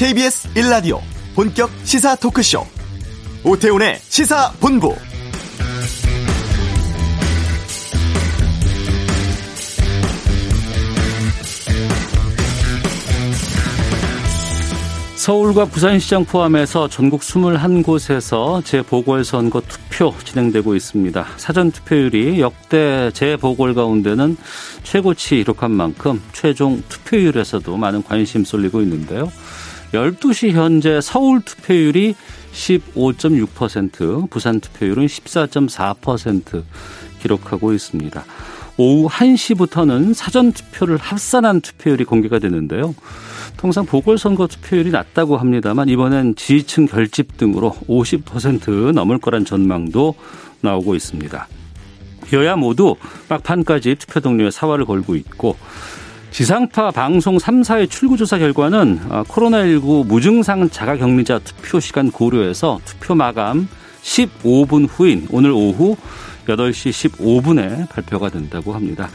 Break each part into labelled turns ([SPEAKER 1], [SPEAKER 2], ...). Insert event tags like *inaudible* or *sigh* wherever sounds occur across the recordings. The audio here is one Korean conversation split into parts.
[SPEAKER 1] KBS 1라디오 본격 시사 토크쇼 오태훈의 시사본부
[SPEAKER 2] 서울과 부산시장 포함해서 전국 21곳에서 재보궐선거 투표 진행되고 있습니다. 사전투표율이 역대 재보궐 가운데는 최고치 기록한 만큼 최종 투표율에서도 많은 관심 쏠리고 있는데요. 12시 현재 서울 투표율이 15.6%, 부산 투표율은 14.4% 기록하고 있습니다. 오후 1시부터는 사전 투표를 합산한 투표율이 공개가 되는데요. 통상 보궐선거 투표율이 낮다고 합니다만 이번엔 지지층 결집 등으로 50% 넘을 거란 전망도 나오고 있습니다. 여야 모두 막판까지 투표 동료의 사활을 걸고 있고 지상파 방송 3사의 출구조사 결과는 아, 코로나19 무증상 자가격리자 투표 시간 고려해서 투표 마감 15분 후인 오늘 오후 8시 15분에 발표가 된다고 합니다.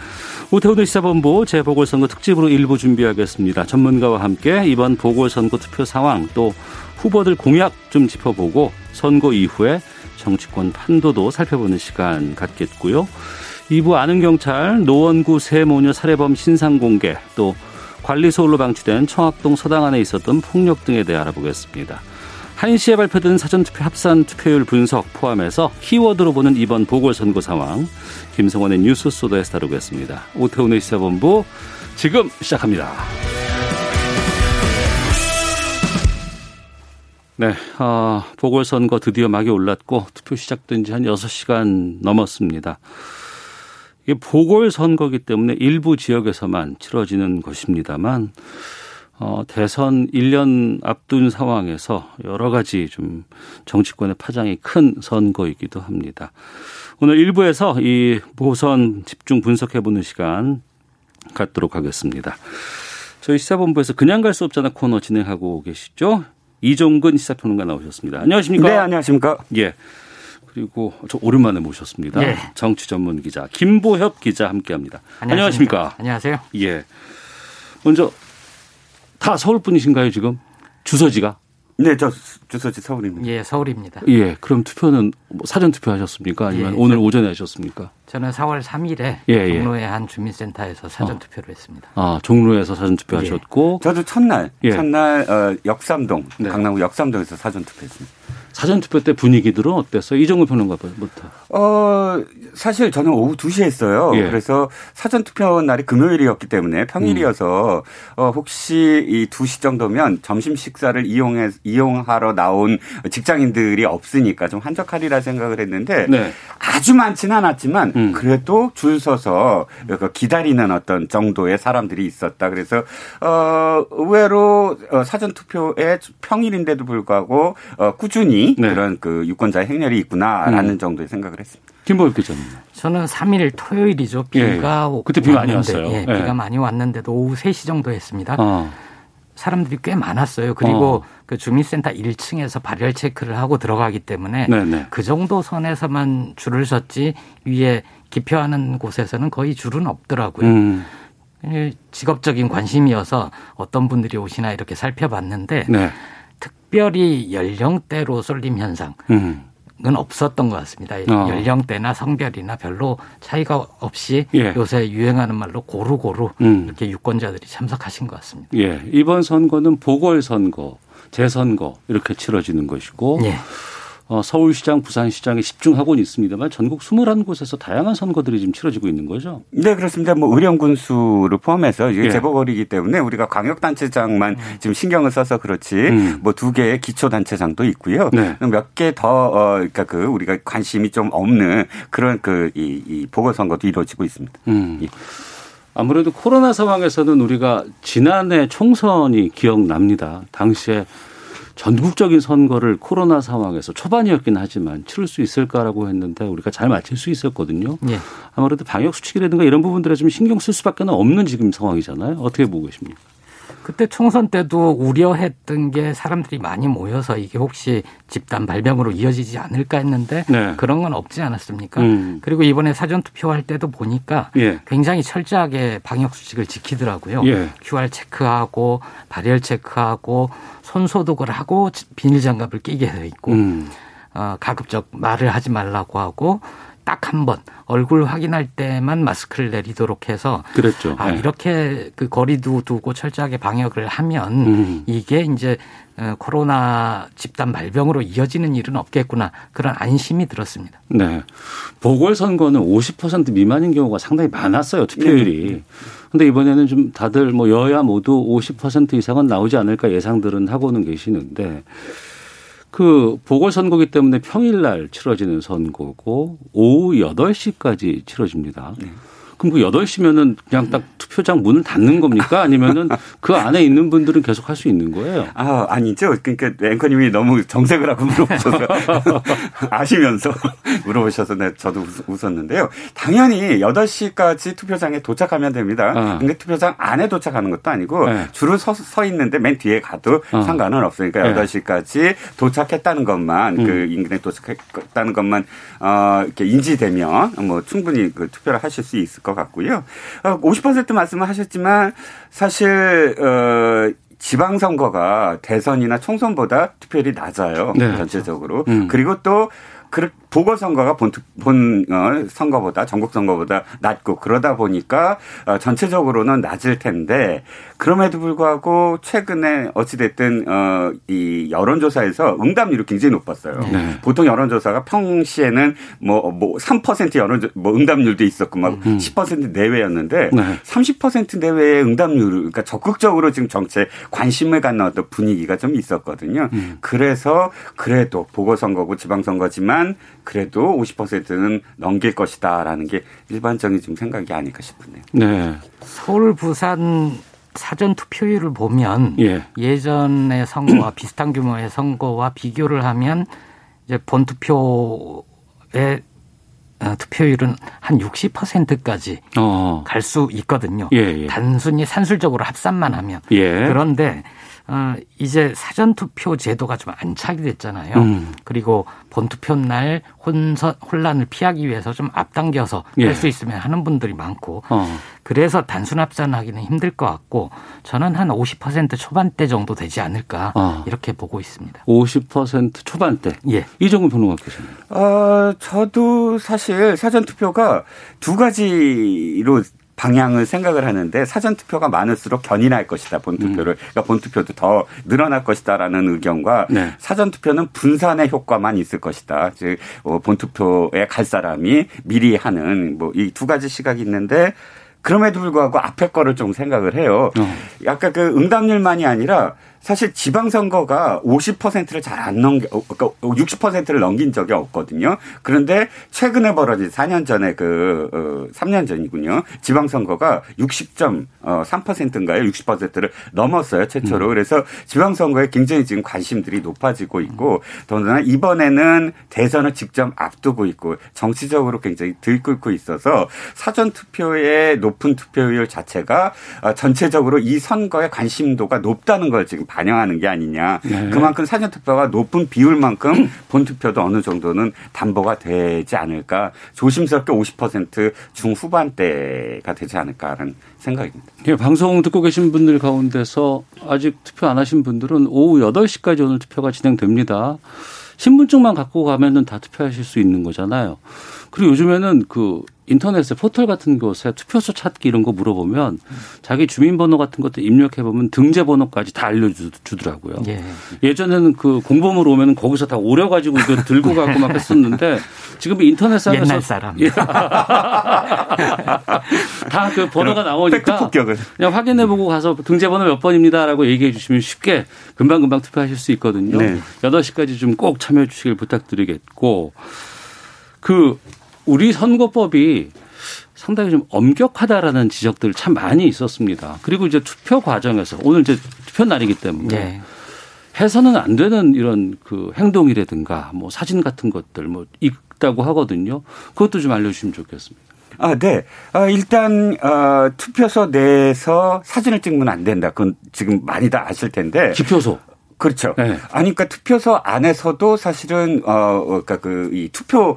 [SPEAKER 2] 오태훈의 시사본부 재보궐선거 특집으로 일부 준비하겠습니다. 전문가와 함께 이번 보궐선거 투표 상황 또 후보들 공약 좀 짚어보고 선거 이후에 정치권 판도도 살펴보는 시간 갖겠고요. 2부 아는 경찰 노원구 세모녀 살해범 신상 공개 또 관리소홀로 방치된 청학동 서당 안에 있었던 폭력 등에 대해 알아보겠습니다. 1시에 발표된 사전투표 합산 투표율 분석 포함해서 키워드로 보는 이번 보궐선거 상황 김성원의 뉴스 소다에서 다루겠습니다. 오태훈의 시사본부 지금 시작합니다. 네, 어, 보궐선거 드디어 막이 올랐고 투표 시작된 지 한 6시간 넘었습니다. 이게 보궐선거기 때문에 일부 지역에서만 치러지는 것입니다만 어, 대선 1년 앞둔 상황에서 여러 가지 좀 정치권의 파장이 큰 선거이기도 합니다. 오늘 1부에서 이 보선 집중 분석해보는 시간 갖도록 하겠습니다. 저희 시사본부에서 그냥 갈 수 없잖아 코너 진행하고 계시죠? 이종근 시사평론가 나오셨습니다. 안녕하십니까?
[SPEAKER 3] 네, 안녕하십니까?
[SPEAKER 2] 예. 그리고 저 오랜만에 모셨습니다. 예. 정치 전문 기자 김보협 기자 함께합니다. 안녕하십니까?
[SPEAKER 4] 안녕하세요.
[SPEAKER 2] 예. 먼저 다 서울 분이신가요, 지금? 주소지가?
[SPEAKER 3] 네, 저 주소지 서울입니다.
[SPEAKER 4] 예, 서울입니다.
[SPEAKER 2] 예, 그럼 투표는 뭐 사전 투표 하셨습니까? 아니면 예, 오늘 오전에 하셨습니까?
[SPEAKER 4] 저는 4월 3일에 예, 예. 종로의 한 주민센터에서 사전 투표를 어. 했습니다.
[SPEAKER 2] 아, 종로에서 사전 투표 하셨고
[SPEAKER 3] 저도 첫날 예. 첫날 어, 역삼동 네. 강남구 역삼동에서 사전 투표했습니다.
[SPEAKER 2] 사전 투표 때 분위기들은 어땠어요? 이정우 평론가부터.
[SPEAKER 3] 어, 사실 저는 오후 2시에 했어요. 예. 그래서 사전 투표 날이 금요일이었기 때문에 평일이어서 음. 어, 혹시 이 2시 정도면 점심 식사를 이용해, 이용하러 나온 직장인들이 없으니까 좀 한적하리라 생각을 했는데 네. 아주 많지는 않았지만 음. 그래도 줄 서서 기다리는 어떤 정도의 사람들이 있었다. 그래서 어, 의외로 어, 사전 투표에 평일인데도 불구하고 어, 꾸준히 네. 그런 그 유권자의 행렬이 있구나라는 음. 정도의 생각을 했습니다.
[SPEAKER 2] 김보엽 기자님.
[SPEAKER 4] 저는 3일 토요일이죠. 비가
[SPEAKER 2] 예. 그때 비 많이 왔어요.
[SPEAKER 4] 예, 비가 예. 많이 왔는데도 오후 3시 정도 했습니다. 어. 사람들이 꽤 많았어요. 그리고 어. 그 주민센터 1층에서 발열 체크를 하고 들어가기 때문에 네네. 네. 그 정도 선에서만 줄을 섰지 위에 기표하는 곳에서는 거의 줄은 없더라고요. 음. 예, 직업적인 관심이어서 어떤 분들이 오시나 이렇게 살펴봤는데 네. 특별히 연령대로 쏠림 현상 은 음. 없었던 것 같습니다. 어. 연령대나 성별이나 별로 차이가 없이 예. 요새 유행하는 말로 고루고루 음. 이렇게 유권자들이 참석하신 것 같습니다.
[SPEAKER 2] 예. 이번 선거는 보궐선거, 재선거 이렇게 치러지는 것이고 예. 어, 서울시장, 부산시장에 집중하고는 있습니다만 전국 21곳에서 다양한 선거들이 지금 치러지고 있는 거죠.
[SPEAKER 3] 네, 그렇습니다. 뭐 의령군수를 포함해서 이게 예. 재보궐이기 때문에 우리가 광역단체장만 음. 지금 신경을 써서 그렇지 음. 뭐두 개의 기초단체장도 있고요. 네. 몇개 더 어, 그러니까 그 우리가 관심이 좀 없는 그런 그 이 이 보궐선거도 이루어지고 있습니다. 음. 예.
[SPEAKER 2] 아무래도 코로나 상황에서는 우리가 지난해 총선이 기억납니다. 당시에 전국적인 선거를 코로나 상황에서 초반이었긴 하지만 치를 수 있을까라고 했는데 우리가 잘 마칠 수 있었거든요. 예. 아무래도 방역 수칙이라든가 이런 부분들에 좀 신경 쓸 수밖에 없는 지금 상황이잖아요. 어떻게 보고 계십니까?
[SPEAKER 4] 그때 총선 때도 우려했던 게 사람들이 많이 모여서 이게 혹시 집단 발병으로 이어지지 않을까 했는데 네. 그런 건 없지 않았습니까? 음. 그리고 이번에 사전 투표할 때도 보니까 예. 굉장히 철저하게 방역 수칙을 지키더라고요. 예. QR 체크하고 발열 체크하고 손 소독을 하고 비닐 장갑을 끼게 돼 있고 음. 어, 가급적 말을 하지 말라고 하고 딱 한 번 얼굴 확인할 때만 마스크를 내리도록 해서
[SPEAKER 2] 그랬죠.
[SPEAKER 4] 아, 네. 이렇게 그 거리도 두고 철저하게 방역을 하면 음. 이게 이제 어, 코로나 집단 발병으로 이어지는 일은 없겠구나 그런 안심이 들었습니다.
[SPEAKER 2] 네. 보궐선거는 50% 미만인 경우가 상당히 많았어요 투표율이. 네. 근데 이번에는 좀 다들 뭐 여야 모두 50% 이상은 나오지 않을까 예상들은 하고는 계시는데 그 보궐선거기 때문에 평일날 치러지는 선거고 오후 8시까지 치러집니다. 네. 그럼 그 8시면은 그냥 딱 투표장 문을 닫는 겁니까? 아니면은 그 안에 있는 분들은 계속 할 수 있는 거예요?
[SPEAKER 3] 아, 아니죠. 그러니까 앵커님이 너무 정색을 하고 물어보셔서 *laughs* 아시면서 물어보셔서 네, 저도 웃었는데요. 당연히 8시까지 투표장에 도착하면 됩니다. 아. 근데 투표장 안에 도착하는 것도 아니고 네. 줄을 서, 서 있는데 맨 뒤에 가도 아. 상관은 없으니까 네. 8시까지 도착했다는 것만 그 음. 그 인근에 도착했다는 것만 어, 이렇게 인지되면 뭐 충분히 그 투표를 하실 수 있을 것 같고요. 50% 어, 말씀을 하셨지만 사실 어 지방선거가 대선이나 총선보다 투표율이 낮아요. 네. 전체적으로. 음. 그리고 또 보궐선거가 본, 본 어, 선거보다 전국 선거보다 낮고 그러다 보니까 어, 전체적으로는 낮을 텐데 그럼에도 불구하고 최근에 어찌됐든 어, 이 여론조사에서 응답률이 굉장히 높았어요. 네. 보통 여론조사가 평시에는 뭐, 뭐3% 여론, 뭐 응답률도 있었고 막 음. 10% 내외였는데 네. 30% 내외의 응답률, 그러니까 적극적으로 지금 정책 관심을 갖는 어떤 분위기가 좀 있었거든요. 음. 그래서 그래도 보궐선거고 지방선거지만 그래도 50%는 넘길 것이다라는 게 일반적인 좀 생각이 아닐까 싶은데요.
[SPEAKER 2] 네.
[SPEAKER 4] 서울, 부산 사전 투표율을 보면 예. 전의 선거와 *clears throat* 비슷한 규모의 선거와 비교를 하면 이제 본 투표의 어, 투표율은 한 60%까지 어. 갈수 있거든요. 예, 예. 단순히 산술적으로 합산만 하면. 예. 그런데 어, 이제 사전 투표 제도가 좀 안착이 됐잖아요. 음. 그리고 본투표 날 혼선, 혼란을 피하기 위해서 좀 앞당겨서 예. 할수 있으면 하는 분들이 많고 어. 그래서 단순 합산하기는 힘들 것 같고 저는 한 50% 초반대 정도 되지 않을까 어. 이렇게 보고 있습니다.
[SPEAKER 2] 50% 초반대. 예. 이정은 평론가께서는.
[SPEAKER 3] 어, 저도 사실 사전 투표가 두 가지로 방향을 생각을 하는데 사전 투표가 많을수록 견인할 것이다 본 투표를 음. 그러니까 본 투표도 더 늘어날 것이다라는 의견과 네. 사전 투표는 분산의 효과만 있을 것이다 즉본 어, 투표에 갈 사람이 미리 하는 뭐 이 두 가지 시각이 있는데 그럼에도 불구하고 앞에 거를 좀 생각을 해요. 어. 약간 그 응답률만이 아니라 사실 지방선거가 50%를 잘 안 넘겨, 어, 그러니까 60%를 넘긴 적이 없거든요. 그런데 최근에 벌어진 4년 전에 그, 어, 3년 전이군요. 지방선거가 60.3%인가요? 60%를 넘었어요. 최초로. 음. 그래서 지방선거에 굉장히 지금 관심들이 높아지고 있고, 더구나 이번에는 대선을 직접 앞두고 있고, 정치적으로 굉장히 들끓고 있어서 사전투표의 높은 투표율 자체가 어, 전체적으로 이 선거의 관심도가 높다는 걸 지금 반영하는 게 아니냐. 네. 그만큼 사전 투표가 높은 비율만큼 본 투표도 어느 정도는 담보가 되지 않을까. 조심스럽게 50% 중후반대가 되지 않을까라는 생각입니다.
[SPEAKER 2] 예, 방송 듣고 계신 분들 가운데서 아직 투표 안 하신 분들은 오후 8시까지 오늘 투표가 진행됩니다. 신분증만 갖고 가면은 다 투표하실 수 있는 거잖아요. 그리고 요즘에는 그 인터넷에 포털 같은 곳에 투표소 찾기 이런 거 물어보면 자기 주민번호 같은 것도 입력해 보면 등재번호까지 다 알려주더라고요. 예. 전에는그 공범으로 오면 거기서 다 오려가지고 이거 들고 가고 막 했었는데 지금 인터넷상에서
[SPEAKER 4] 옛날 사람
[SPEAKER 2] 예. *laughs* 다그 번호가 나오니까 그냥 확인해보고 가서 등재번호 몇 번입니다라고 얘기해 주시면 쉽게 금방 금방 투표하실 수 있거든요. 네. 8시까지 좀 꼭 참여해 주시길 부탁드리겠고 그 우리 선거법이 상당히 좀 엄격하다라는 지적들 참 많이 있었습니다. 그리고 이제 투표 과정에서 오늘 이제 투표 날이기 때문에 네. 해서는 안 되는 이런 그 행동이라든가 뭐 사진 같은 것들 뭐 있다고 하거든요. 그것도 좀 알려주시면 좋겠습니다.
[SPEAKER 3] 아, 네. 어, 일단 어, 투표소 내에서 사진을 찍으면 안 된다. 그건 지금 많이 다 아실 텐데.
[SPEAKER 2] 기표소.
[SPEAKER 3] 그렇죠. 네. 아니, 그러니까 투표소 안에서도 사실은, 어, 그러니까 그, 이 투표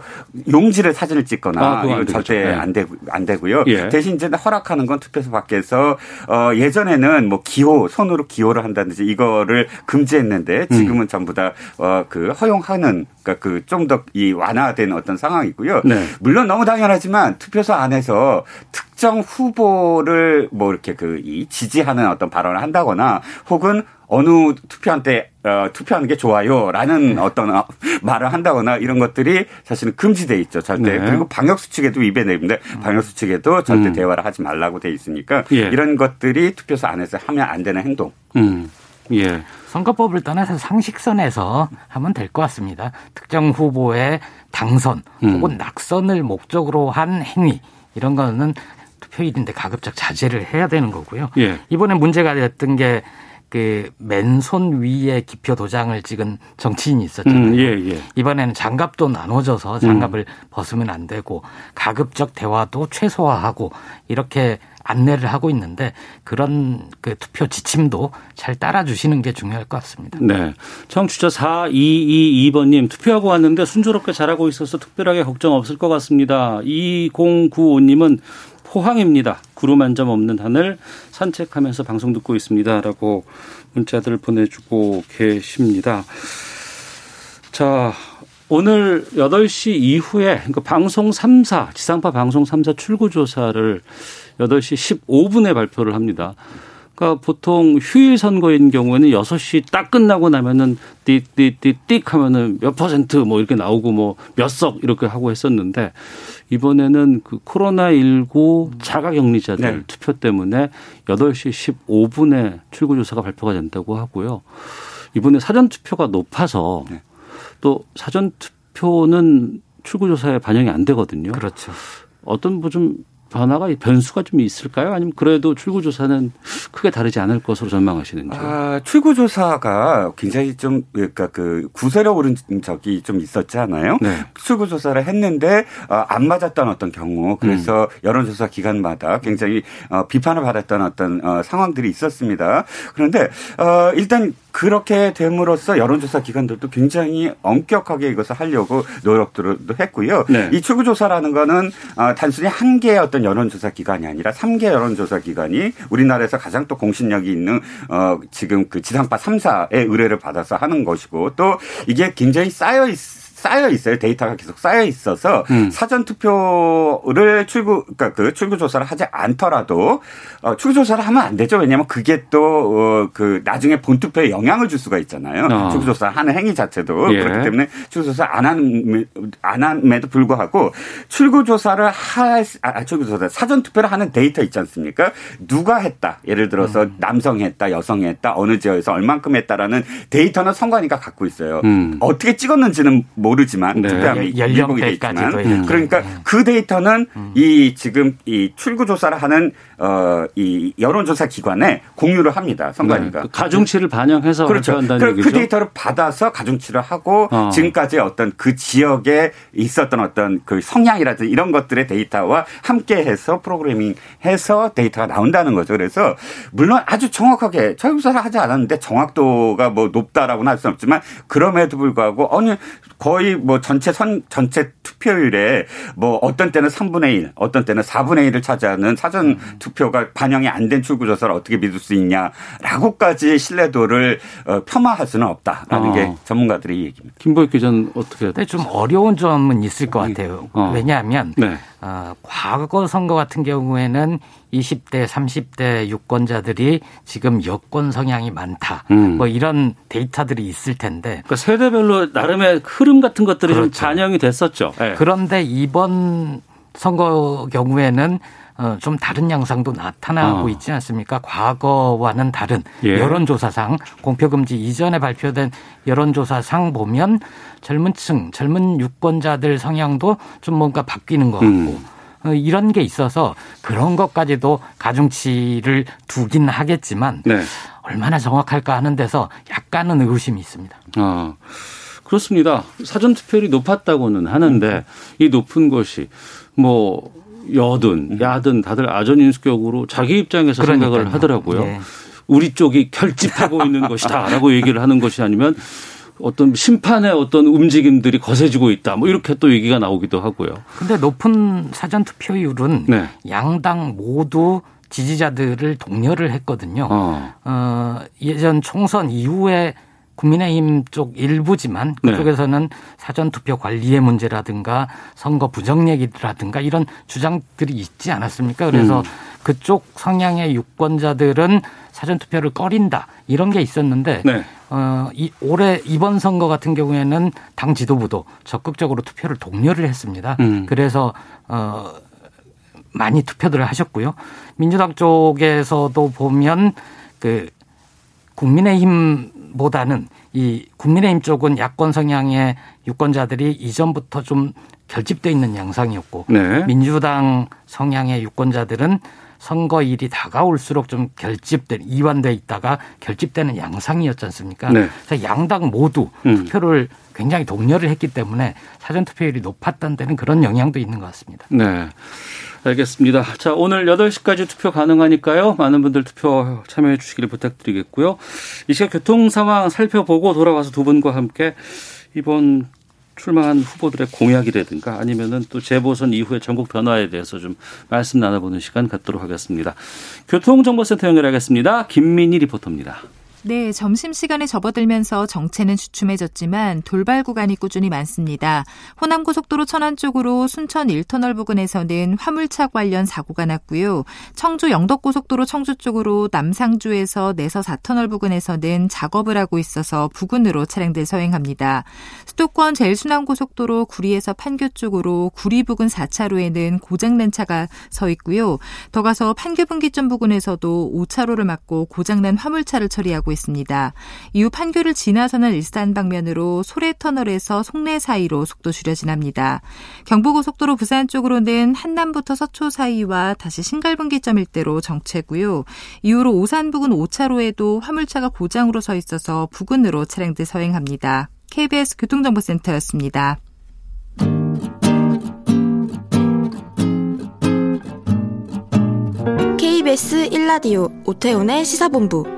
[SPEAKER 3] 용지를 사진을 찍거나, 아, 이거 절대 네. 안, 되, 안 되고요. 예. 대신 이제 허락하는 건 투표소 밖에서, 어, 예전에는 뭐 기호, 손으로 기호를 한다든지 이거를 금지했는데 지금은 음. 전부 다, 어, 그 허용하는, 그러니까 그 좀 더 이 완화된 어떤 상황이고요. 네. 물론 너무 당연하지만 투표소 안에서 특정 후보를 뭐 이렇게 그 이 지지하는 어떤 발언을 한다거나 혹은 어느 투표한테 어, 투표하는 게 좋아요라는 네. 어떤 어, 말을 한다거나 이런 것들이 사실은 금지돼 있죠 절대 네. 그리고 방역 수칙에도 위배됩니다 방역 수칙에도 절대 음. 대화를 하지 말라고 돼 있으니까 예. 이런 것들이 투표소 안에서 하면 안 되는 행동. 음.
[SPEAKER 4] 예. 선거법을 떠나서 상식선에서 하면 될 것 같습니다. 특정 후보의 당선 음. 혹은 낙선을 목적으로 한 행위 이런 거는 투표일인데 가급적 자제를 해야 되는 거고요. 예. 이번에 문제가 됐던 게 그 맨손 위에 기표 도장을 찍은 정치인이 있었잖아요. 음, 예, 예. 이번에는 장갑도 나눠져서 장갑을 음. 벗으면 안 되고 가급적 대화도 최소화하고 이렇게 안내를 하고 있는데 그런 그 투표 지침도 잘 따라주시는 게 중요할 것 같습니다.
[SPEAKER 2] 네. 청취자 4222번님 투표하고 왔는데 순조롭게 잘하고 있어서 특별하게 걱정 없을 것 같습니다. 2095님은 포항입니다. 구름 한 점 없는 하늘 산책하면서 방송 듣고 있습니다라고 문자들 보내주고 계십니다. 자, 오늘 8시 이후에 그러니까 방송 3사, 지상파 방송 3사 출구 조사를 8시 15분에 발표를 합니다. 그러니까 보통 휴일 선거인 경우에는 6시 딱 끝나고 나면은 띠띠띠 띡 하면은 몇 퍼센트 뭐 이렇게 나오고 뭐 몇 석 이렇게 하고 했었는데 이번에는 그 코로나19 자가 격리자들 네. 투표 때문에 8시 15분에 출구 조사가 발표가 된다고 하고요. 이번에 사전 투표가 높아서 네. 또 사전 투표는 출구 조사에 반영이 안 되거든요.
[SPEAKER 4] 그렇죠.
[SPEAKER 2] 어떤 뭐 좀 변화가 변수가 좀 있을까요? 아니면 그래도 출구 조사는 크게 다르지 않을 것으로 전망하시는지?
[SPEAKER 3] 아, 출구 조사가 굉장히 좀 그러니까 그 구설에 오른 적이 좀 있었잖아요. 네. 출구 조사를 했는데 어, 안 맞았던 어떤 경우 그래서 음. 여론 조사 기관마다 굉장히 어, 비판을 받았던 어떤 어, 상황들이 있었습니다. 그런데 일단 그렇게 됨으로써 여론조사 기관들도 굉장히 엄격하게 이것을 하려고 노력들도 했고요. 네. 이 출구조사라는 거는 단순히 한 개의 어떤 여론조사 기관이 아니라 3개 여론조사 기관이 우리나라에서 가장 또 공신력이 있는 어 지금 그 지상파 3사의 의뢰를 받아서 하는 것이고 또 이게 굉장히 쌓여 있 쌓여 있어요. 데이터가 계속 쌓여 있어서 음. 사전 투표를 출구 그러니까 그 출구 조사를 하지 않더라도 어, 출구 조사를 하면 안 되죠. 왜냐하면 그게 또그 어, 나중에 본 투표에 영향을 줄 수가 있잖아요. 어. 출구 조사 하는 행위 자체도 예. 그렇기 때문에 출구 조사 안한안 함에도 불구하고 출구 조사를 할 아, 출구 조사 사전 투표를 하는 데이터 있지 않습니까? 누가 했다. 예를 들어서 음. 남성이 했다, 여성이 했다, 어느 지역에서 얼만큼 했다라는 데이터는 선관위가 갖고 있어요. 음. 어떻게 찍었는지는 뭐 모르지만 네. 투표함이
[SPEAKER 4] 연령대까지도
[SPEAKER 3] 있지만 그러니까 네. 그 데이터는 음. 이 지금 이 출구 조사를 하는 어이 여론조사 기관에 공유를 합니다 선관위가 네.
[SPEAKER 2] 그 가중치를 반영해서
[SPEAKER 3] 그렇죠. 그, 그 데이터를 받아서 가중치를 하고 어. 지금까지 어떤 그 지역에 있었던 어떤 그 성향이라든지 이런 것들의 데이터와 함께해서 프로그래밍해서 데이터가 나온다는 거죠. 그래서 물론 아주 정확하게 철조사를 하지 않았는데 정확도가 뭐 높다라고는 할 수는 없지만 그럼에도 불구하고 어느 거의 뭐 전체 선 전체 투표율에 뭐 어떤 때는 3분의 1, 어떤 때는 4분의 1을 차지하는 사전 음. 투표가 반영이 안 된 출구 조사를 어떻게 믿을 수 있냐라고까지 신뢰도를 어, 폄하할 수는 없다라는 어. 게 전문가들의 얘기입니다.
[SPEAKER 2] 김보익 기자는 어떻게?
[SPEAKER 4] 근데 좀 어려운 점은 있을 것 같아요. 어. 왜냐하면 네. 어, 과거 선거 같은 경우에는 20대, 30대 유권자들이 지금 여권 성향이 많다. 음. 뭐 이런 데이터들이 있을 텐데.
[SPEAKER 2] 그러니까 세대별로 나름의 흐름 같은 것들이 그렇죠. 좀 반영이 됐었죠.
[SPEAKER 4] 네. 그런데 이번 선거 경우에는 어, 좀 다른 양상도 나타나고 어. 있지 않습니까? 과거와는 다른 예. 여론조사상 공표금지 이전에 발표된 여론조사상 보면 젊은 층, 젊은 유권자들 성향도 좀 뭔가 바뀌는 것 같고 음. 어, 이런 게 있어서 그런 것까지도 가중치를 두긴 하겠지만 네. 얼마나 정확할까 하는 데서 약간은 의구심이 있습니다.
[SPEAKER 2] 아, 그렇습니다. 사전 투표율이 높았다고는 하는데 이 높은 것이 뭐 여든 야든 다들 아전인수격으로 자기 입장에서 그러니까요. 생각을 하더라고요. 네. 우리 쪽이 결집하고 있는 것이다라고 얘기를 하는 것이 아니면 어떤 심판의 어떤 움직임들이 거세지고 있다. 뭐 이렇게 또 얘기가 나오기도 하고요.
[SPEAKER 4] 근데 높은 사전 투표율은 네. 양당 모두 지지자들을 독려를 했거든요. 어. 어 예전 총선 이후에 국민의힘 쪽 일부지만 네. 그쪽에서는 네. 사전 투표 관리의 문제라든가 선거 부정 얘기라든가 이런 주장들이 있지 않았습니까? 그래서 음. 그쪽 성향의 유권자들은 사전 투표를 꺼린다 이런 게 있었는데 네. 어, 이 올해 이번 선거 같은 경우에는 당 지도부도 적극적으로 투표를 독려를 했습니다. 음. 그래서 어 많이 투표들을 하셨고요. 민주당 쪽에서도 보면 그 국민의힘보다는 이 국민의힘 쪽은 야권 성향의 유권자들이 이전부터 좀 결집돼 있는 양상이었고 네. 민주당 성향의 유권자들은 선거일이 다가올수록 좀 결집된 이완돼 있다가 결집되는 양상이었지 않습니까? 네. 그래서 양당 모두 음. 투표를 굉장히 독려를 했기 때문에 사전 투표율이 높았던 데는 그런 영향도 있는 것 같습니다.
[SPEAKER 2] 네. 알겠습니다. 자, 오늘 8시까지 투표 가능하니까요. 많은 분들 투표 참여해 주시기를 부탁드리겠고요. 이 시각 교통 상황 살펴보고 돌아와서 두 분과 함께 이번 출마한 후보들의 공약이라든가 아니면은 또 재보선 이후의 전국 변화에 대해서 좀 말씀 나눠보는 시간 갖도록 하겠습니다. 교통정보센터 연결하겠습니다. 김민희 리포터입니다.
[SPEAKER 5] 네, 점심시간에 접어들면서 정체는 주춤해졌지만 돌발 구간이 꾸준히 많습니다. 호남고속도로 천안 쪽으로 순천 1터널 부근에서는 화물차 관련 사고가 났고요. 청주 영덕고속도로 청주 쪽으로 남상주에서 내서 4터널 부근에서는 작업을 하고 있어서 부근으로 차량들 서행합니다. 수도권 제일순환고속도로 구리에서 판교 쪽으로 구리 부근 4차로에는 고장난 차가 서 있고요. 더 가서 판교 분기점 부근에서도 5차로를 막고 고장난 화물차를 처리하고 나고 있습니다. 이후 판교를 지나서는 일산 방면으로 소래터널에서 송내 사이로 속도 줄여 지납니다. 경부고속도로 부산 쪽으로는 한남부터 서초 사이와 다시 신갈분기점 일대로 정체고요. 이후로 오산 부근 5차로에도 화물차가 고장으로 서 있어서 부근으로 차량들 서행합니다. KBS 교통정보센터였습니다.
[SPEAKER 6] KBS 1라디오 오태훈의 시사본부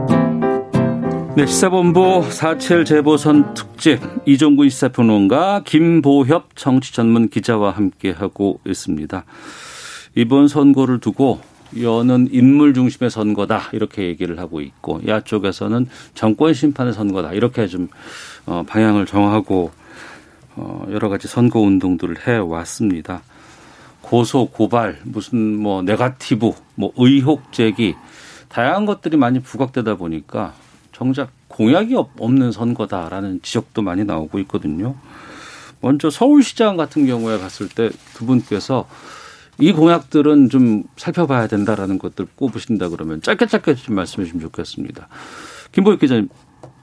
[SPEAKER 2] 네, 시사본부 4.7 재보선 특집 이종구 시사평론가 김보협 정치 전문 기자와 함께 하고 있습니다. 이번 선거를 두고 여는 인물 중심의 선거다 이렇게 얘기를 하고 있고 야 쪽에서는 정권 심판의 선거다 이렇게 좀 어, 방향을 정하고 어, 여러 가지 선거 운동들을 해 왔습니다. 고소 고발 무슨 뭐 네가티브 뭐 의혹 제기 다양한 것들이 많이 부각되다 보니까 정작 공약이 없는 선거다라는 지적도 많이 나오고 있거든요. 먼저 서울시장 같은 경우에 갔을 때 두 분께서 이 공약들은 좀 살펴봐야 된다라는 것들 꼽으신다 그러면 짧게 짧게 좀 말씀해 주시면 좋겠습니다. 김보익 기자님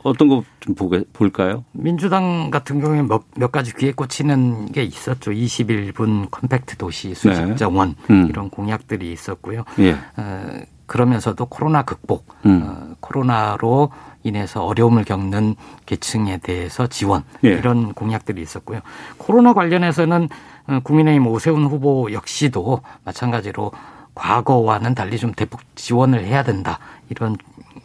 [SPEAKER 2] 어떤 거 좀 볼까요?
[SPEAKER 4] 민주당 같은 경우에 몇, 몇 가지 귀에 꽂히는 게 있었죠. 21분 컴팩트 도시 수직 정원 네. 음. 이런 공약들이 있었고요. 예. 어, 그러면서도 코로나 극복, 음. 어, 코로나로 인해서 어려움을 겪는 계층에 대해서 지원 예. 이런 공약들이 있었고요. 코로나 관련해서는 어, 국민의힘 오세훈 후보 역시도 마찬가지로 과거와는 달리 좀 대폭 지원을 해야 된다 이런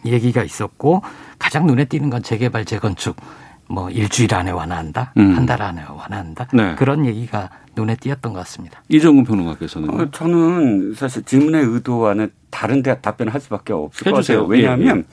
[SPEAKER 4] 얘기가 있었고 가장 눈에 띄는 건 재개발 재건축 뭐 일주일 안에 완화한다, 음. 한달 안에 완화한다 네. 그런 얘기가 눈에 띄었던 것 같습니다.
[SPEAKER 2] 이정훈 평론가께서는 어,
[SPEAKER 3] 저는 사실 질문의 의도와는 다른 대 답변을 할 수밖에 없을 해주세요. 것 같아요. 왜냐하면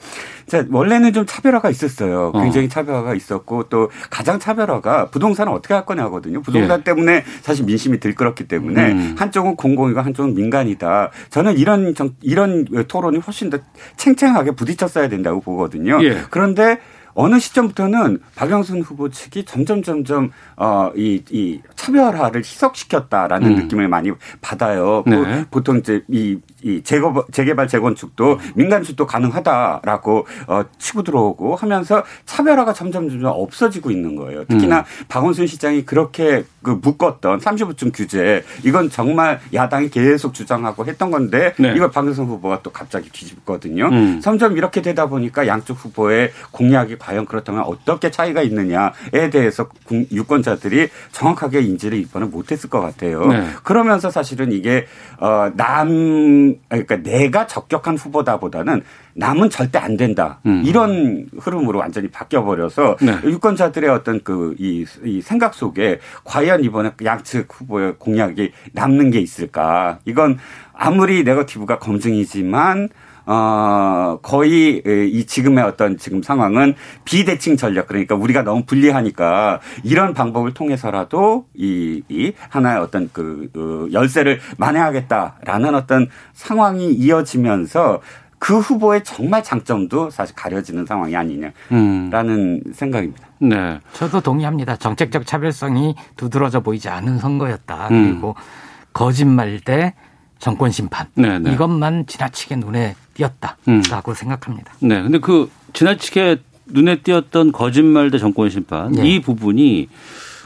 [SPEAKER 3] 예, 예. 원래는 좀 차별화가 있었어요. 어. 굉장히 어. 차별화가 있었고 또 가장 차별화가 부동산을 어떻게 할 거냐거든요. 부동산 예. 때문에 사실 민심이 들끓었기 때문에 음. 한쪽은 공공이고 한쪽은 민간이다. 저는 이런 정, 이런 토론이 훨씬 더 챙챙하게 부딪혔어야 된다고 보거든요. 예. 그런데 어느 시점부터는 박영선 후보 측이 점점 점점 어이 이 차별화를 희석시켰다라는 음. 느낌을 많이 받아요. 네. 보통 이제 이, 이 재거, 재개발 재건축도 민간주도 가능하다라고 어 치고 들어오고 하면서 차별화가 점점 점점 없어지고 있는 거예요. 특히나 음. 박원순 시장이 그렇게 그 묶었던 35층 규제 이건 정말 야당이 계속 주장하고 했던 건데 네. 이걸 박영선 후보가 또 갑자기 뒤집거든요. 음. 점점 이렇게 되다 보니까 양쪽 후보의 공약이 과연 그렇다면 어떻게 차이가 있느냐에 대해서 유권자들이 정확하게 인지를 이번에 못했을 것 같아요. 네. 그러면서 사실은 이게 어남 그러니까 내가 적격한 후보다보다는 남은 절대 안 된다 음. 이런 흐름으로 완전히 바뀌어 버려서 네. 유권자들의 어떤 그이 이 생각 속에 과연 이번에 양측 후보의 공약이 남는 게 있을까 이건 아무리 네거티브가 검증이지만 어, 거의 이 지금의 어떤 지금 상황은 비대칭 전략 그러니까 우리가 너무 불리하니까 이런 방법을 통해서라도 이, 이 하나의 어떤 그, 그 열쇠를 만회하겠다라는 어떤 상황이 이어지면서 그 후보의 정말 장점도 사실 가려지는 상황이 아니냐라는 음. 생각입니다.
[SPEAKER 4] 네. 저도 동의합니다. 정책적 차별성이 두드러져 보이지 않은 선거였다. 음. 그리고 거짓말 대 정권 심판 네네. 네. 이것만 지나치게 눈에 띄었다라고 음. 생각합니다.
[SPEAKER 2] 네, 근데 그 지나치게 눈에 띄었던 거짓말 대 정권 심판 네. 이 부분이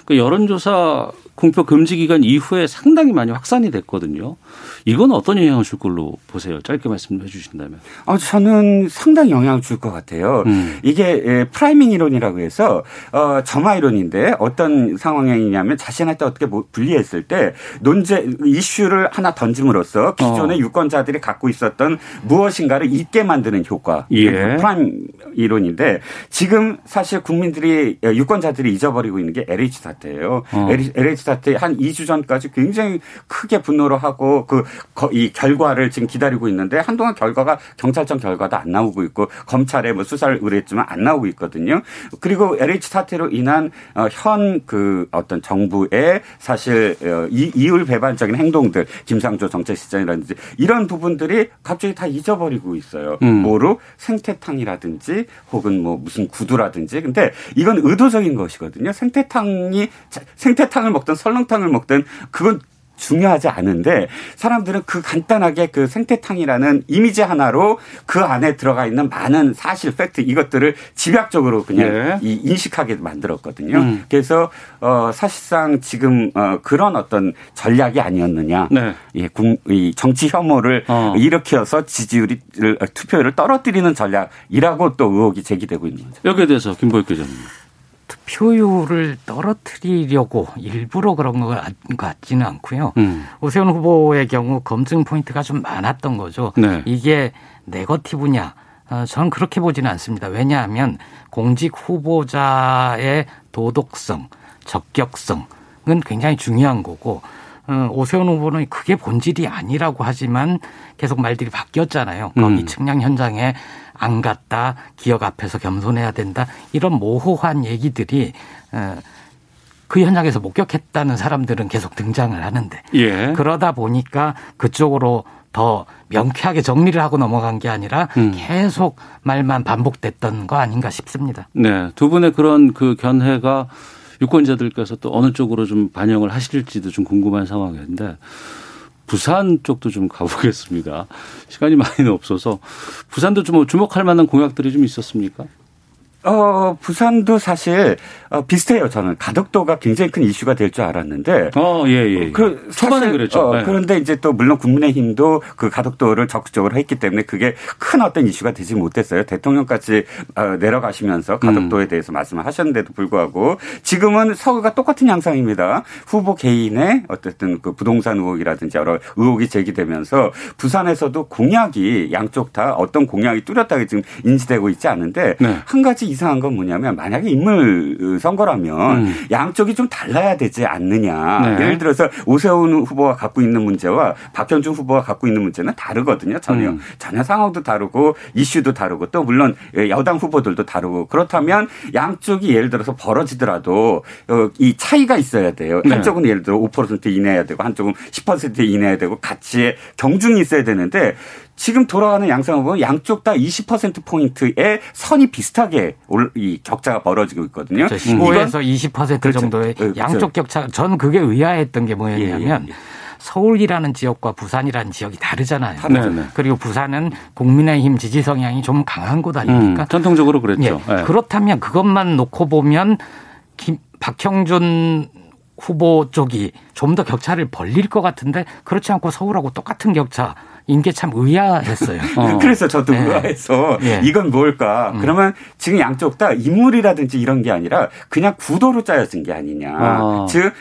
[SPEAKER 2] 그 여론조사 공표 금지 기간 이후에 상당히 많이 확산이 됐거든요. 이건 어떤 영향을 줄 걸로 보세요? 짧게 말씀해 주신다면.
[SPEAKER 3] 어, 저는 상당히 영향을 줄 것 같아요. 음. 이게 예, priming 이론이라고 해서 어, 점화 이론인데 어떤 상황이냐면 자신한테 어떻게 뭐 불리했을 때 논제 이슈를 하나 던짐으로써 기존의 어. 유권자들이 갖고 있었던 무엇인가를 잊게 만드는 효과. 예. prime 이론인데 지금 사실 국민들이 유권자들이 잊어버리고 있는 게 LH 사태예요. 어. LH 사태 한 2주 전까지 굉장히 크게 분노를 하고 그 이 결과를 지금 기다리고 있는데 한동안 결과가 경찰청 결과도 안 나오고 있고 검찰에 뭐 수사를 의뢰했지만 안 나오고 있거든요. 그리고 LH 사태로 인한 어, 현그 어떤 정부의 사실 어, 이율 배반적인 행동들 김상조 정책실장이라든지 이런 부분들이 갑자기 다 잊어버리고 있어요. 음. 뭐로 생태탕이라든지 혹은 뭐 무슨 구두라든지 근데 이건 의도적인 것이거든요. 생태탕이 생태탕을 먹든 설렁탕을 먹든 그건 중요하지 않은데 사람들은 그 간단하게 그 생태탕이라는 이미지 하나로 그 안에 들어가 있는 많은 사실 팩트 이것들을 집약적으로 그냥 네. 이 인식하게 만들었거든요. 음. 그래서 어 사실상 지금 어 그런 어떤 전략이 아니었느냐. 네. 예, 이 정치 혐오를 어. 일으켜서 지지율이 투표율을 떨어뜨리는 전략이라고 또 의혹이 제기되고 있는 거죠.
[SPEAKER 2] 여기에 대해서 김보익 기자님.
[SPEAKER 4] 투표율을 떨어뜨리려고 일부러 그런 것 같지는 않고요. 음. 오세훈 후보의 경우 검증 포인트가 좀 많았던 거죠. 네. 이게 네거티브냐? 어, 저는 그렇게 보지는 않습니다. 왜냐하면 공직 후보자의 도덕성, 적격성은 굉장히 중요한 거고 어, 오세훈 후보는 그게 본질이 아니라고 하지만 계속 말들이 바뀌었잖아요. 거기 음. 측량 현장에 안 갔다 기억 앞에서 겸손해야 된다 이런 모호한 얘기들이 어, 그 현장에서 목격했다는 사람들은 계속 등장을 하는데 예. 그러다 보니까 그쪽으로 더 명쾌하게 정리를 하고 넘어간 게 아니라 음. 계속 말만 반복됐던 거 아닌가 싶습니다.
[SPEAKER 2] 네, 두 분의 그런 그 견해가 유권자들께서 또 어느 쪽으로 좀 반영을 하실지도 좀 궁금한 상황인데 부산 쪽도 좀 가보겠습니다. 시간이 많이는 없어서 부산도 좀 주목할 만한 공약들이 좀 있었습니까?
[SPEAKER 3] 어, 부산도 사실 어, 비슷해요. 저는 가덕도가 굉장히 큰 이슈가 될 줄 알았는데.
[SPEAKER 2] 어, 예, 예. 그, 초반에 그랬죠.
[SPEAKER 3] 어, 네. 그런데 이제 또 물론 국민의힘도 그 가덕도를 적극적으로 했기 때문에 그게 큰 어떤 이슈가 되지 못했어요. 대통령까지 어, 내려가시면서 가덕도에 음. 대해서 말씀을 하셨는데도 불구하고 지금은 서울과 똑같은 양상입니다. 후보 개인의 어쨌든 그 부동산 의혹이라든지 여러 의혹이 제기되면서 부산에서도 공약이 양쪽 다 어떤 공약이 뚜렷하게 지금 인지되고 있지 않은데 네. 한 가지 이상한 건 뭐냐면 만약에 인물 선거라면 음. 양쪽이 좀 달라야 되지 않느냐. 네. 예를 들어서 오세훈 후보가 갖고 있는 문제와 박현준 후보가 갖고 있는 문제는 다르거든요. 전혀 음. 전혀 상황도 다르고 이슈도 다르고 또 물론 여당 후보들도 다르고 그렇다면 양쪽이 예를 들어서 벌어지더라도 어, 이 차이가 있어야 돼요. 네. 한쪽은 예를 들어 5% 이내야 되고 한쪽은 10% 이내야 되고 같이 경중이 있어야 되는데 지금 돌아가는 양상을 보면 양쪽 다 20%포인트의 선이 비슷하게 올, 이 격차가 벌어지고 있거든요.
[SPEAKER 4] 15에서 20% 그렇죠. 정도의 그렇죠. 양쪽 격차. 저는 그게 의아했던 게 뭐였냐면 예, 예, 예. 서울이라는 지역과 부산이라는 지역이 다르잖아요. 네네. 네. 그리고 부산은 국민의힘 지지 성향이 좀 강한 곳 아닙니까? 음,
[SPEAKER 2] 전통적으로 그랬죠.
[SPEAKER 4] 예. 네. 그렇다면 그것만 놓고 보면 김, 박형준 후보 쪽이 좀 더 격차를 벌릴 것 같은데 그렇지 않고 서울하고 똑같은 격차. 인게 참 의아했어요.
[SPEAKER 3] 어. *laughs* 그래서 저도 네. 의아해서 네. 이건 뭘까? 음. 그러면 지금 양쪽 다 인물이라든지 이런 게 아니라 그냥 구도로 짜여진 게 아니냐. 어. 즉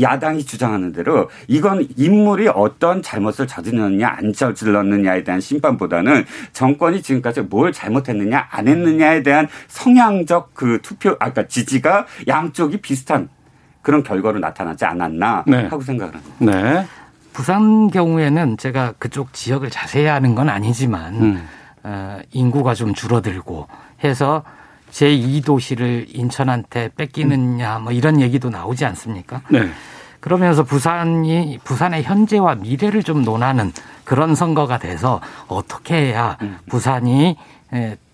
[SPEAKER 3] 야당이 주장하는 대로 이건 인물이 어떤 잘못을 저질렀느냐 안 저질렀느냐에 대한 심판보다는 정권이 지금까지 뭘 잘못했느냐 안 했느냐에 대한 성향적 그 투표 아까 지지가 양쪽이 비슷한 그런 결과로 나타나지 않았나 네. 하고 생각을 합니다. 네.
[SPEAKER 4] 부산 경우에는 제가 그쪽 지역을 자세히 아는 건 아니지만 음. 어, 인구가 좀 줄어들고 해서 제2도시를 인천한테 뺏기느냐 뭐 이런 얘기도 나오지 않습니까? 네. 그러면서 부산이 부산의 현재와 미래를 좀 논하는 그런 선거가 돼서 어떻게 해야 음. 부산이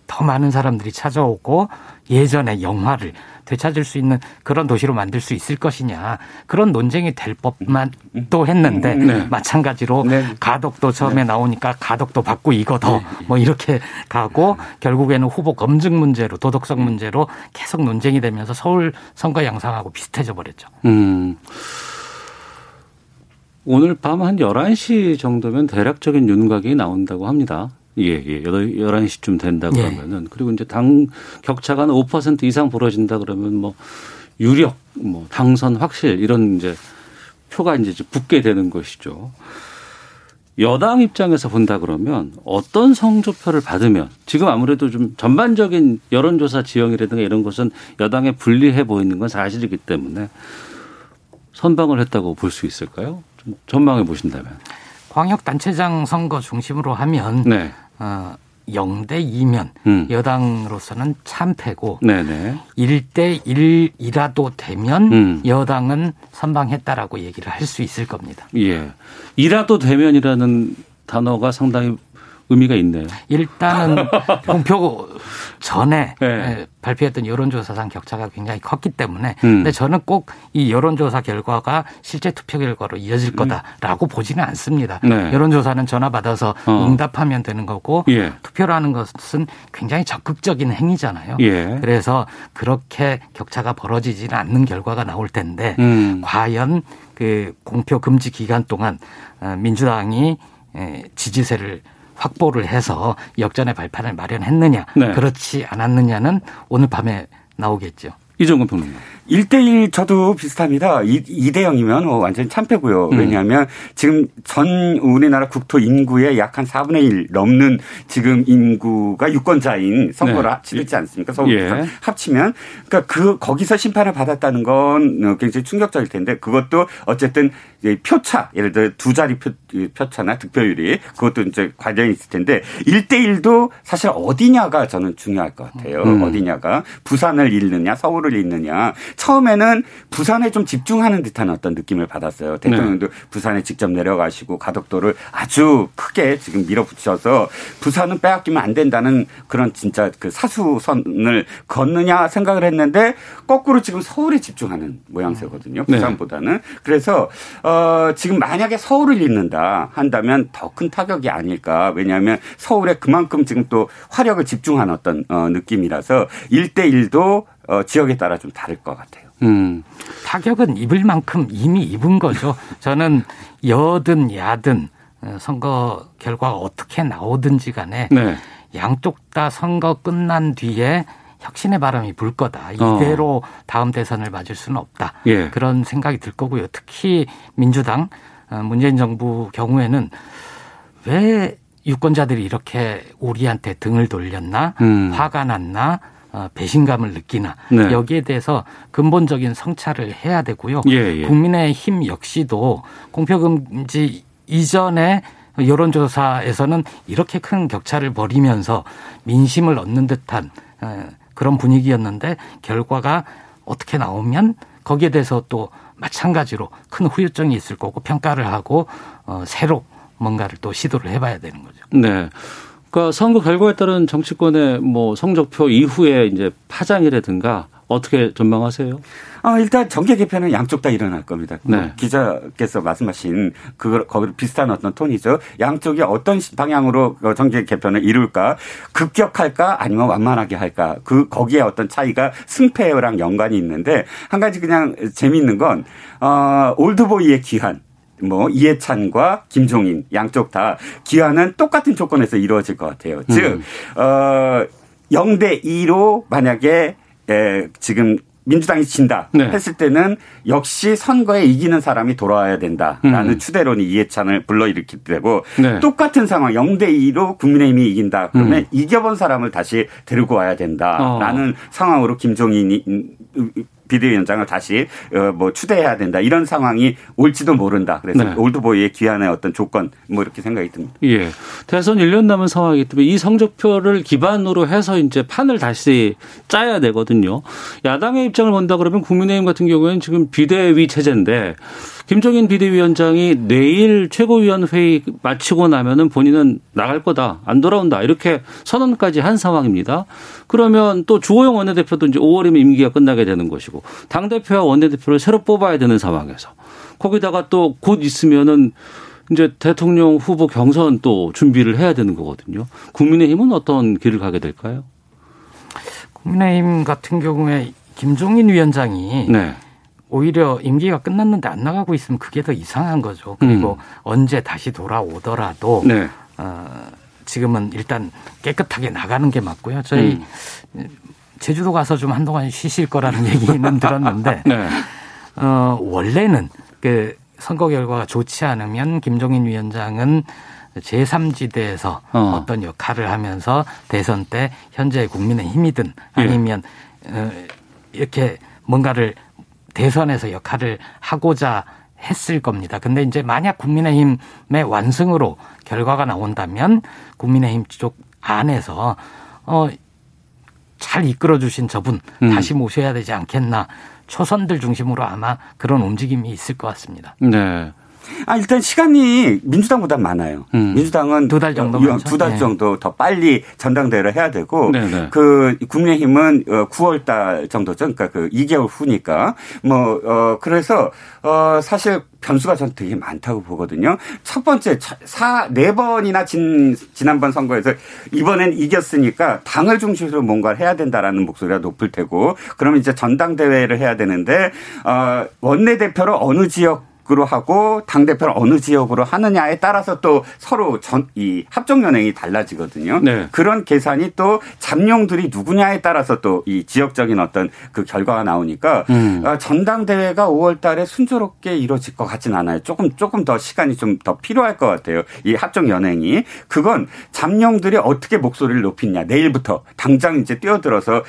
[SPEAKER 4] 더 많은 사람들이 찾아오고 예전의 영화를 되찾을 수 있는 그런 도시로 만들 수 있을 것이냐 그런 논쟁이 될 법만 또 했는데 네. 마찬가지로 네. 가덕도 처음에 네. 나오니까 가덕도 받고 이거 더뭐 네. 이렇게 가고 결국에는 후보 검증 문제로 도덕성 문제로 계속 논쟁이 되면서 서울 선거 양상하고 비슷해져 버렸죠. 음.
[SPEAKER 2] 오늘 밤 한 11시 정도면 대략적인 윤곽이 나온다고 합니다. 예, 예. 11시쯤 된다 예. 그러면은. 예. 그리고 이제 당 격차가 한 5% 이상 벌어진다 그러면 뭐 유력, 뭐 당선 확실 이런 이제 표가 이제 붙게 되는 것이죠. 여당 입장에서 본다 그러면 어떤 성조표를 받으면 지금 아무래도 좀 전반적인 여론조사 지형이라든가 이런 것은 여당에 불리해 보이는 건 사실이기 때문에 선방을 했다고 볼 수 있을까요? 좀 전망해 보신다면.
[SPEAKER 4] 광역단체장 선거 중심으로 하면 네. 어, 0대 2면 음. 여당으로서는 참패고 네네. 1대 1이라도 되면 음. 여당은 선방했다라고 얘기를 할 수 있을 겁니다.
[SPEAKER 2] 예. 이라도 되면이라는 단어가 상당히 의미가 있네요.
[SPEAKER 4] 일단은 *laughs* 공표 전에 네. 예, 발표했던 여론조사상 격차가 굉장히 컸기 때문에 음. 근데 저는 꼭 이 여론조사 결과가 실제 투표 결과로 이어질 음. 거다라고 음. 보지는 않습니다. 네. 여론조사는 전화 받아서 어. 응답하면 되는 거고 예. 투표라는 것은 굉장히 적극적인 행위잖아요. 예. 그래서 그렇게 격차가 벌어지지는 않는 결과가 나올 텐데 음. 과연 그 공표 금지 기간 동안 어, 민주당이 지지세를 확보를 해서 역전의 발판을 마련했느냐 네. 그렇지 않았느냐는 오늘 밤에 나오겠죠.
[SPEAKER 2] 이정근 평론가.
[SPEAKER 3] 1대1 저도 비슷합니다. 2, 대 0이면 뭐 완전히 참패고요. 음. 왜냐하면 지금 전 우리나라 국토 인구의 약 한 4분의 1 넘는 지금 인구가 유권자인 선거를 네. 치르지 않습니까? 서울 예. 합치면. 그러니까 그, 거기서 심판을 받았다는 건 굉장히 충격적일 텐데 그것도 어쨌든 표차, 예를 들어 두 자리 표, 표차나 득표율이 그것도 이제 관련이 있을 텐데 1대1도 사실 어디냐가 저는 중요할 것 같아요. 음. 어디냐가. 부산을 잃느냐, 서울을 잃느냐. 처음에는 부산에 좀 집중하는 듯한 어떤 느낌을 받았어요. 대통령도 네. 부산에 직접 내려가시고 가덕도를 아주 크게 지금 밀어붙여서 부산은 빼앗기면 안 된다는 그런 진짜 그 사수선을 걷느냐 생각을 했는데 거꾸로 지금 서울에 집중하는 모양새거든요. 네. 부산보다는. 네. 그래서 어 지금 만약에 서울을 잇는다 한다면 더 큰 타격이 아닐까. 왜냐하면 서울에 그만큼 지금 또 화력을 집중한 어떤 어 느낌이라서 1대1도 어, 지역에 따라 좀 다를 것 같아요. 음.
[SPEAKER 4] 타격은 입을 만큼 이미 입은 거죠. 저는 여든 야든 어, 선거 결과가 어떻게 나오든지 간에 네. 양쪽 다 선거 끝난 뒤에 혁신의 바람이 불 거다. 이대로 어. 다음 대선을 맞을 수는 없다. 예. 그런 생각이 들 거고요. 특히 민주당 어, 문재인 정부 경우에는 왜 유권자들이 이렇게 우리한테 등을 돌렸나 음. 화가 났나 어, 배신감을 느끼나 네. 여기에 대해서 근본적인 성찰을 해야 되고요. 예, 예. 국민의힘 역시도 공표금지 이전에 여론조사에서는 이렇게 큰 격차를 벌이면서 민심을 얻는 듯한 어, 그런 분위기였는데 결과가 어떻게 나오면 거기에 대해서 또 마찬가지로 큰 후유증이 있을 거고 평가를 하고 어, 새로 뭔가를 또 시도를 해봐야 되는 거죠.
[SPEAKER 2] 네. 그러니까 선거 결과에 따른 정치권의 뭐 성적표 이후에 이제 파장이라든가 어떻게 전망하세요?
[SPEAKER 3] 아, 일단 정계 개편은 양쪽 다 일어날 겁니다. 네. 뭐 기자께서 말씀하신 그 거기 비슷한 어떤 톤이죠. 양쪽이 어떤 방향으로 그 정계 개편을 이룰까, 급격할까, 아니면 완만하게 할까. 그 거기에 어떤 차이가 승패랑 연관이 있는데 한 가지 그냥 재미있는 건 어, 올드보이의 귀환. 뭐 이해찬과 김종인 양쪽 다 기한은 똑같은 조건에서 이루어질 것 같아요. 즉, 음. 어, 0대 2로 만약에 에, 지금 민주당이 진다 네. 했을 때는 역시 선거에 이기는 사람이 돌아와야 된다라는 음. 추대론이 이해찬을 불러일으킬 때고 네. 똑같은 상황 0대 2로 국민의힘이 이긴다 그러면 음. 이겨본 사람을 다시 데리고 와야 된다라는 어. 상황으로 김종인이 비대위원장을 다시 어, 뭐 추대해야 된다 이런 상황이 올지도 모른다. 그래서 네. 올드보이의 귀환의 어떤 조건 뭐 이렇게 생각이 듭니다.
[SPEAKER 2] 예. 대선 1년 남은 상황이기 때문에 이 성적표를 기반으로 해서 이제 판을 다시 짜야 되거든요. 야당의 입장을 본다 그러면 국민의힘 같은 경우에는 지금 비대위 체제인데 김종인 비대위원장이 내일 최고위원 회의 마치고 나면은 본인은 나갈 거다 안 돌아온다 이렇게 선언까지 한 상황입니다. 그러면 또 주호영 원내대표도 이제 5월이면 임기가 끝나게 되는 것이고 당 대표와 원내대표를 새로 뽑아야 되는 상황에서 거기다가 또 곧 있으면은 이제 대통령 후보 경선 또 준비를 해야 되는 거거든요. 국민의힘은 어떤 길을 가게 될까요?
[SPEAKER 4] 국민의힘 같은 경우에 김종인 위원장이 네. 오히려 임기가 끝났는데 안 나가고 있으면 그게 더 이상한 거죠. 그리고 음. 언제 다시 돌아오더라도 네. 어, 지금은 일단 깨끗하게 나가는 게 맞고요. 저희 음. 제주도 가서 좀 한동안 쉬실 거라는 *laughs* 얘기는 들었는데 *laughs* 네. 어, 원래는 그 선거 결과가 좋지 않으면 김종인 위원장은 제3지대에서 어. 떤 역할을 하면서 대선 때 현재 국민의 힘이든 예. 아니면 예. 어, 이렇게 뭔가를 대선에서 역할을 하고자 했을 겁니다. 근데 이제 만약 국민의힘의 완승으로 결과가 나온다면 국민의힘 쪽 안에서 어, 잘 이끌어 주신 저분 음. 다시 모셔야 되지 않겠나. 초선들 중심으로 아마 그런 움직임이 있을 것 같습니다.
[SPEAKER 2] 네.
[SPEAKER 3] 아, 일단 시간이 민주당보다 많아요. 음. 민주당은
[SPEAKER 4] 두 달 정도
[SPEAKER 3] 두달 네. 정도 더 빨리 전당대회를 해야 되고 네네. 네. 그 국민의힘은 9월 어, 달 정도죠. 그러니까 그 2개월 후니까 뭐 어 그래서 어 사실 변수가 전 되게 많다고 보거든요. 첫 번째 사 네 번이나 진 지난번 선거에서 이번엔 이겼으니까 당을 중심으로 뭔가를 해야 된다라는 목소리가 높을 테고 그러면 이제 전당대회를 해야 되는데 어 원내 대표로 어느 지역 지역 으로 하고 당 대표를 어느 지역으로 하느냐에 따라서 또 서로 전 이 합종 연행이 달라지거든요. 네. 그런 계산이 또 잠룡들이 누구냐에 따라서 또 이 지역적인 어떤 그 결과가 나오니까 음. 아, 전당대회가 5월달에 순조롭게 이루어질 것 같진 않아요. 조금 조금 더 시간이 좀 더 필요할 것 같아요. 이 합종 연행이 그건 잠룡들이 어떻게 목소리를 높이냐 내일부터 당장 이제 뛰어들어서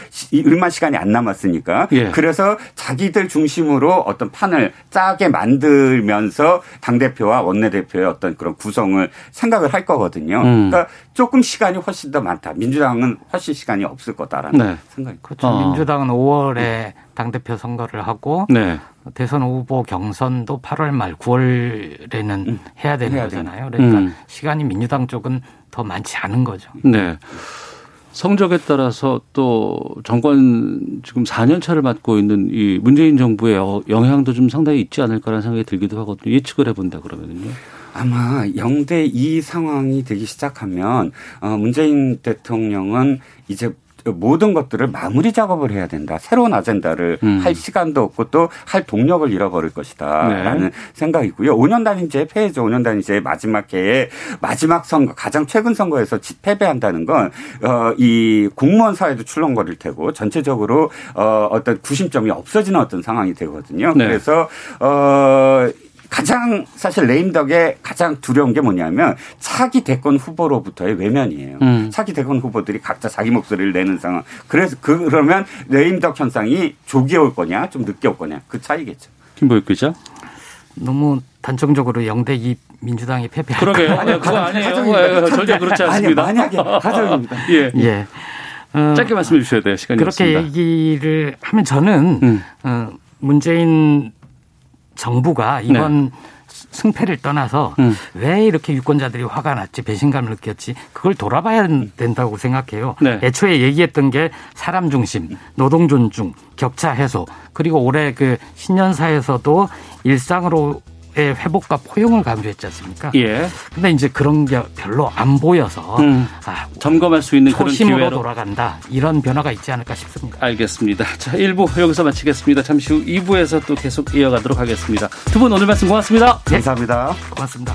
[SPEAKER 3] 얼마 시간이 안 남았으니까 예. 그래서 자기들 중심으로 어떤 판을 짜게 만들 들면서 당대표와 원내대표의 어떤 그런 구성을 생각을 할 거거든요. 음. 그러니까 조금 시간이 훨씬 더 많다. 민주당은 훨씬 시간이 없을 거다라는 네. 생각이
[SPEAKER 4] 그렇죠. 어. 민주당은 5월에 당대표 선거를 하고 네. 대선 후보 경선도 8월 말 9월에는 음. 해야 되는 해야 거잖아요. 그러니까 음. 시간이 민주당 쪽은 더 많지 않은 거죠.
[SPEAKER 2] 네. 성적에 따라서 또 정권 지금 4년 차를 맡고 있는 이 문재인 정부의 영향도 좀 상당히 있지 않을까라는 생각이 들기도 하거든요. 예측을 해본다 그러면요.
[SPEAKER 3] 아마 0대 2 상황이 되기 시작하면 어 문재인 대통령은 이제 모든 것들을 마무리 작업을 해야 된다. 새로운 아젠다를 음. 할 시간도 없고 또 할 동력을 잃어버릴 것이다라는 네. 생각이고요. 5년 단위제 폐해죠. 5년 단위제 마지막 해에 마지막 선거 가장 최근 선거에서 패배한다는 건어이 공무원 사회도 출렁거릴 테고 전체적으로 어 어떤 구심점이 없어지는 어떤 상황이 되거든요. 네. 그래서 어 가장 사실 레임덕의 가장 두려운 게 뭐냐면 차기 대권 후보로부터의 외면이에요. 음. 차기 대권 후보들이 각자 자기 목소리를 내는 상황. 그래서 그, 그러면 레임덕 현상이 조기에 올 거냐, 좀 늦게 올 거냐 그 차이겠죠.
[SPEAKER 2] 김보혁 기자.
[SPEAKER 4] 너무 단정적으로 0대 2 민주당이 패배할
[SPEAKER 2] 그러게요. *laughs* 아니, 그거 아니에요. 절대 그렇지 않습니다.
[SPEAKER 3] 아니, 만약에 가정입니다. *laughs*
[SPEAKER 2] 예. 예. 어, 짧게 말씀해 주셔야 돼요. 시간이
[SPEAKER 4] 그렇게
[SPEAKER 2] 없습니다.
[SPEAKER 4] 얘기를 하면 저는 음. 어, 문재인 정부가 이번 네. 승패를 떠나서 음. 왜 이렇게 유권자들이 화가 났지 배신감을 느꼈지 그걸 돌아봐야 된다고 생각해요. 네. 애초에 얘기했던 게 사람 중심, 노동 존중, 격차 해소 그리고 올해 그 신년사에서도 일상으로 회복과 포용을 강조했지 않습니까?
[SPEAKER 2] 예.
[SPEAKER 4] 근데 이제 그런 게 별로 안 보여서 음,
[SPEAKER 2] 아, 점검할 수 있는 그런 기회로
[SPEAKER 4] 돌아간다 이런 변화가 있지 않을까 싶습니다.
[SPEAKER 2] 알겠습니다. 자, 1부 여기서 마치겠습니다. 잠시 후 2부에서 또 계속 이어가도록 하겠습니다. 두 분 오늘 말씀 고맙습니다.
[SPEAKER 3] 네. 감사합니다.
[SPEAKER 4] 고맙습니다.